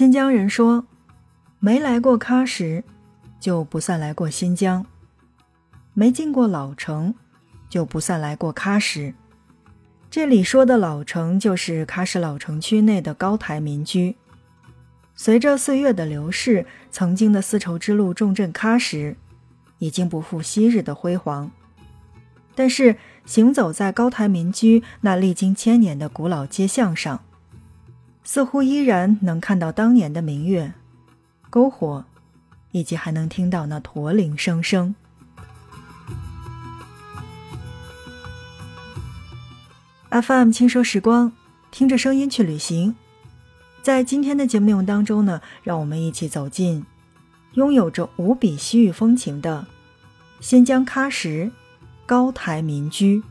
新疆人说：“没来过喀什，就不算来过新疆；没进过老城，就不算来过喀什。”这里说的老城，就是喀什老城区内的高台民居。随着岁月的流逝，曾经的丝绸之路重镇喀什，已经不复昔日的辉煌。但是，行走在高台民居那历经千年的古老街巷上，似乎依然能看到当年的明月、篝火，以及还能听到那驼铃声声。FM 轻奢时光，听着声音去旅行。在今天的节目内容当中呢，让我们一起走进拥有着无比西域风情的新疆喀什。高台民居，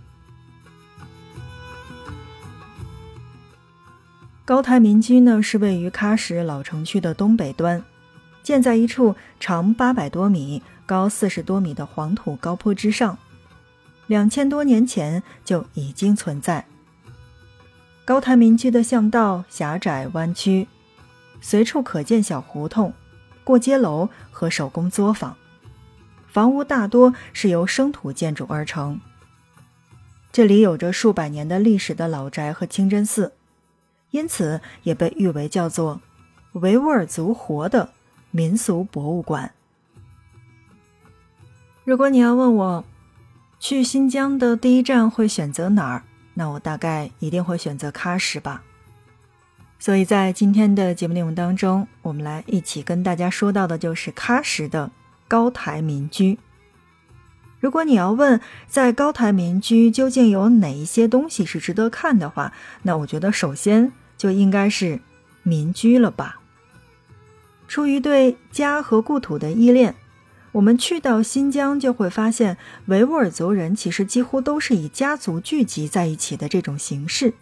高台民居呢是位于喀什老城区的东北端，建在一处长八百多米、高四十多米的黄土高坡之上，两千多年前就已经存在。高台民居的巷道狭窄弯曲，随处可见小胡同、过街楼和手工作坊。房屋大多是由生土建筑而成。这里有着数百年的历史的老宅和清真寺，因此也被誉为叫做维吾尔族活的民俗博物馆。如果你要问我去新疆的第一站会选择哪儿，那我大概一定会选择喀什吧。所以在今天的节目内容当中，我们来一起跟大家说到的就是喀什的。高台民居。如果你要问在高台民居究竟有哪一些东西是值得看的话，那我觉得首先就应该是民居了吧。出于对家和故土的依恋，我们去到新疆就会发现，维吾尔族人其实几乎都是以家族聚集在一起的这种形式。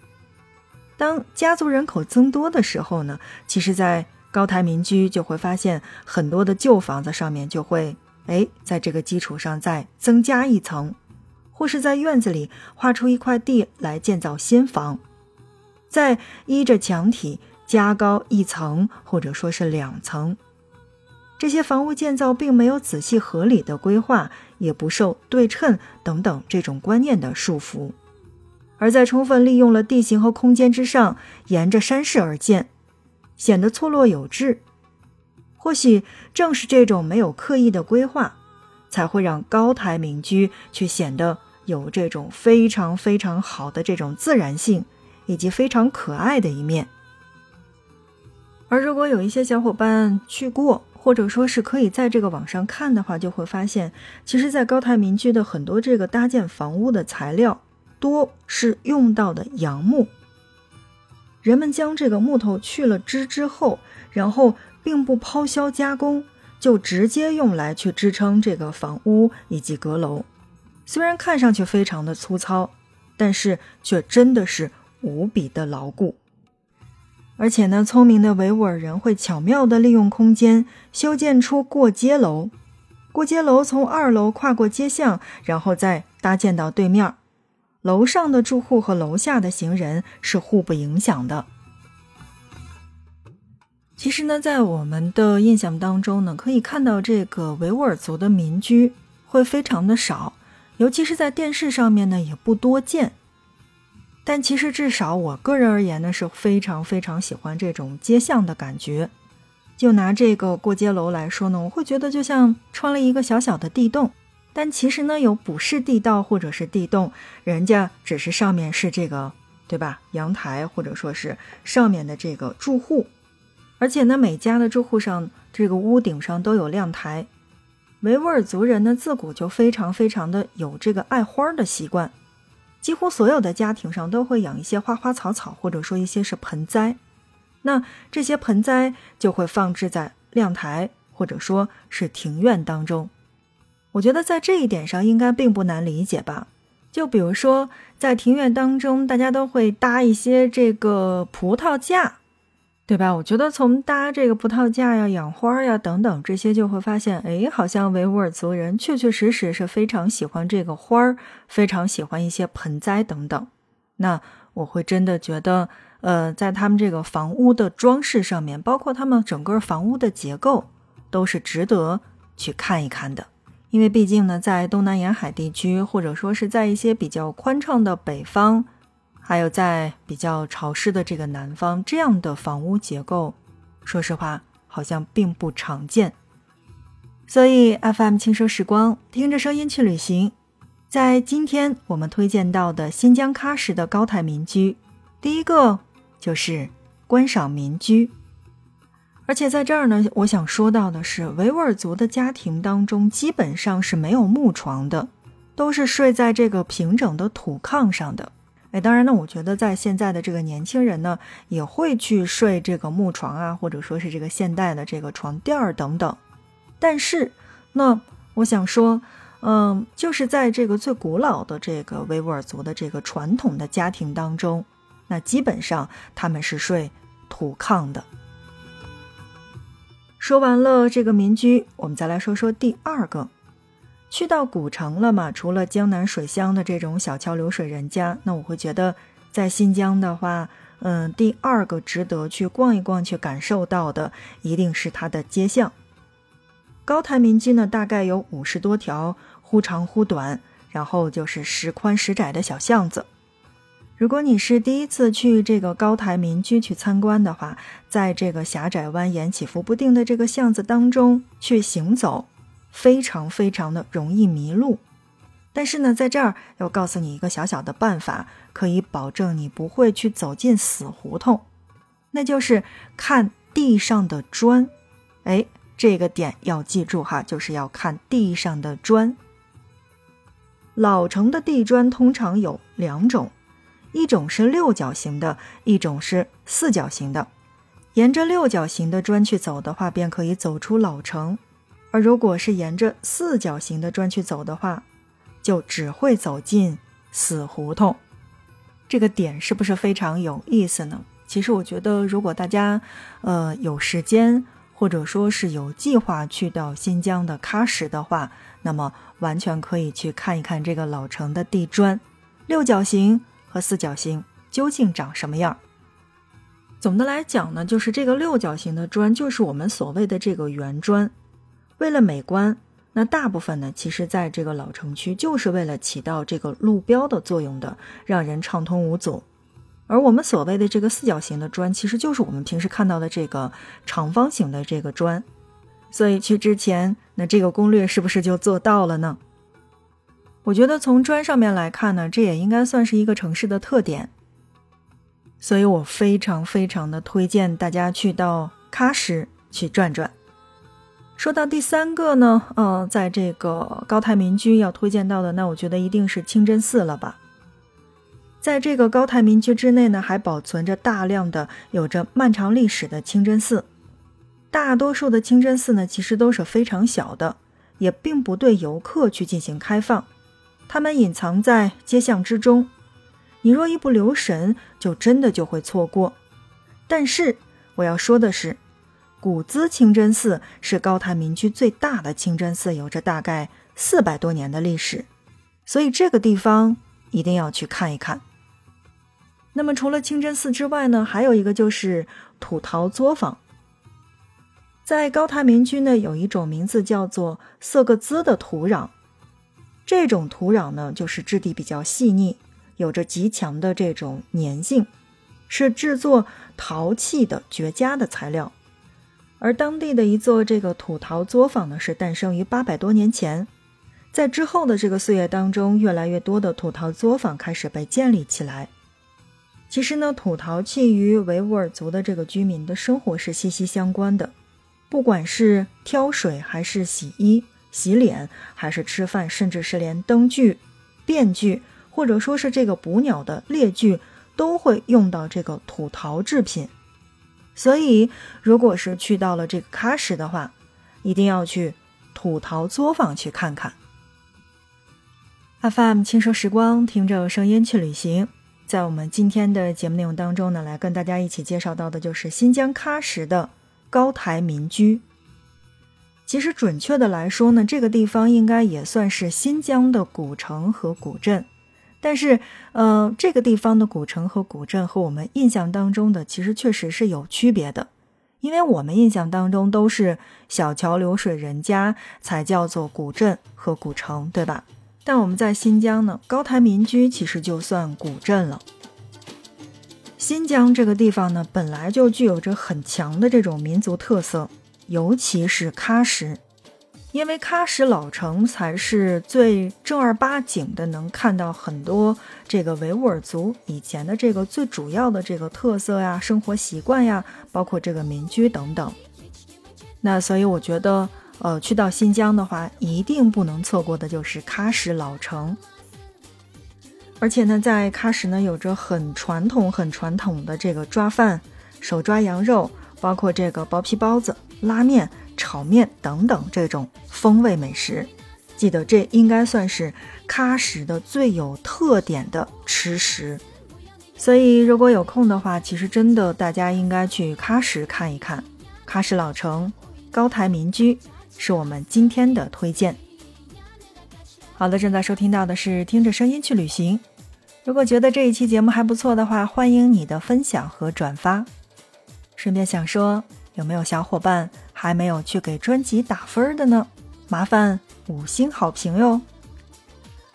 当家族人口增多的时候呢，其实，在高台民居就会发现很多的旧房子上面就会哎，在这个基础上再增加一层，或是在院子里划出一块地来建造新房，再依着墙体加高一层或者说是两层。这些房屋建造并没有仔细合理的规划，也不受对称等等这种观念的束缚，而在充分利用了地形和空间之上，沿着山势而建。显得错落有致，或许正是这种没有刻意的规划，才会让高台民居却显得有这种非常非常好的这种自然性，以及非常可爱的一面。而如果有一些小伙伴去过，或者说是可以在这个网上看的话，就会发现，其实，在高台民居的很多这个搭建房屋的材料，多是用到的杨木。人们将这个木头去了枝之后，然后并不抛削加工，就直接用来去支撑这个房屋以及阁楼。虽然看上去非常的粗糙，但是却真的是无比的牢固。而且呢，聪明的维吾尔人会巧妙地利用空间，修建出过街楼。过街楼从二楼跨过街巷，然后再搭建到对面。楼上的住户和楼下的行人是互不影响的。其实呢，在我们的印象当中呢，可以看到这个维吾尔族的民居会非常的少，尤其是在电视上面呢也不多见。但其实至少我个人而言呢，是非常非常喜欢这种街巷的感觉。就拿这个过街楼来说呢，我会觉得就像穿了一个小小的地洞。但其实呢，有不是地道或者是地洞，人家只是上面是这个，对吧？阳台或者说是上面的这个住户，而且呢，每家的住户上这个屋顶上都有亮台。维吾尔族人呢，自古就非常非常的有这个爱花的习惯，几乎所有的家庭上都会养一些花花草草，或者说一些是盆栽。那这些盆栽就会放置在亮台或者说是庭院当中。我觉得在这一点上应该并不难理解吧？就比如说在庭院当中，大家都会搭一些这个葡萄架，对吧？我觉得从搭这个葡萄架呀、养花呀等等这些，就会发现，哎，好像维吾尔族人确确实实是非常喜欢这个花儿，非常喜欢一些盆栽等等。那我会真的觉得，呃，在他们这个房屋的装饰上面，包括他们整个房屋的结构，都是值得去看一看的。因为毕竟呢，在东南沿海地区，或者说是在一些比较宽敞的北方，还有在比较潮湿的这个南方，这样的房屋结构，说实话好像并不常见。所以，FM 轻奢时光，听着声音去旅行。在今天我们推荐到的新疆喀什的高台民居，第一个就是观赏民居。而且在这儿呢，我想说到的是，维吾尔族的家庭当中基本上是没有木床的，都是睡在这个平整的土炕上的。哎，当然呢，我觉得在现在的这个年轻人呢，也会去睡这个木床啊，或者说是这个现代的这个床垫儿等等。但是，那我想说，嗯，就是在这个最古老的这个维吾尔族的这个传统的家庭当中，那基本上他们是睡土炕的。说完了这个民居，我们再来说说第二个。去到古城了嘛？除了江南水乡的这种小桥流水人家，那我会觉得在新疆的话，嗯，第二个值得去逛一逛、去感受到的，一定是它的街巷。高台民居呢，大概有五十多条，忽长忽短，然后就是时宽时窄的小巷子。如果你是第一次去这个高台民居去参观的话，在这个狭窄蜿蜒、起伏不定的这个巷子当中去行走，非常非常的容易迷路。但是呢，在这儿要告诉你一个小小的办法，可以保证你不会去走进死胡同，那就是看地上的砖。哎，这个点要记住哈，就是要看地上的砖。老城的地砖通常有两种。一种是六角形的，一种是四角形的。沿着六角形的砖去走的话，便可以走出老城；而如果是沿着四角形的砖去走的话，就只会走进死胡同。这个点是不是非常有意思呢？其实我觉得，如果大家呃有时间，或者说是有计划去到新疆的喀什的话，那么完全可以去看一看这个老城的地砖，六角形。和四角形究竟长什么样？总的来讲呢，就是这个六角形的砖，就是我们所谓的这个圆砖。为了美观，那大部分呢，其实在这个老城区，就是为了起到这个路标的作用的，让人畅通无阻。而我们所谓的这个四角形的砖，其实就是我们平时看到的这个长方形的这个砖。所以去之前，那这个攻略是不是就做到了呢？我觉得从砖上面来看呢，这也应该算是一个城市的特点，所以我非常非常的推荐大家去到喀什去转转。说到第三个呢，呃，在这个高台民居要推荐到的，那我觉得一定是清真寺了吧。在这个高台民居之内呢，还保存着大量的有着漫长历史的清真寺，大多数的清真寺呢，其实都是非常小的，也并不对游客去进行开放。它们隐藏在街巷之中，你若一不留神，就真的就会错过。但是我要说的是，古兹清真寺是高台民居最大的清真寺，有着大概四百多年的历史，所以这个地方一定要去看一看。那么除了清真寺之外呢，还有一个就是土陶作坊。在高台民居呢，有一种名字叫做色格兹的土壤。这种土壤呢，就是质地比较细腻，有着极强的这种粘性，是制作陶器的绝佳的材料。而当地的一座这个土陶作坊呢，是诞生于八百多年前。在之后的这个岁月当中，越来越多的土陶作坊开始被建立起来。其实呢，土陶器与维吾尔族的这个居民的生活是息息相关的，不管是挑水还是洗衣。洗脸，还是吃饭，甚至是连灯具、便具，或者说是这个捕鸟的猎具，都会用到这个土陶制品。所以，如果是去到了这个喀什的话，一定要去土陶作坊去看看。FM 轻奢时光，听着声音去旅行。在我们今天的节目内容当中呢，来跟大家一起介绍到的就是新疆喀什的高台民居。其实准确的来说呢，这个地方应该也算是新疆的古城和古镇，但是，呃，这个地方的古城和古镇和我们印象当中的其实确实是有区别的，因为我们印象当中都是小桥流水人家才叫做古镇和古城，对吧？但我们在新疆呢，高台民居其实就算古镇了。新疆这个地方呢，本来就具有着很强的这种民族特色，尤其是喀什。因为喀什老城才是最正儿八经的，能看到很多这个维吾尔族以前的这个最主要的这个特色呀、生活习惯呀，包括这个民居等等。那所以我觉得，呃，去到新疆的话，一定不能错过的就是喀什老城。而且呢，在喀什呢，有着很传统、很传统的这个抓饭、手抓羊肉，包括这个薄皮包子、拉面。炒面等等这种风味美食，记得这应该算是喀什的最有特点的吃食。所以如果有空的话，其实真的大家应该去喀什看一看。喀什老城、高台民居是我们今天的推荐。好的，正在收听到的是听着声音去旅行。如果觉得这一期节目还不错的话，欢迎你的分享和转发。顺便想说，有没有小伙伴？还没有去给专辑打分的呢，麻烦五星好评哟。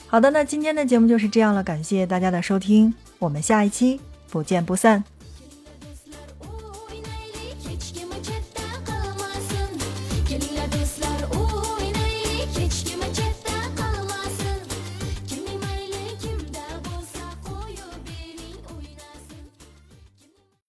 好的，那今天的节目就是这样了，感谢大家的收听，我们下一期不见不散。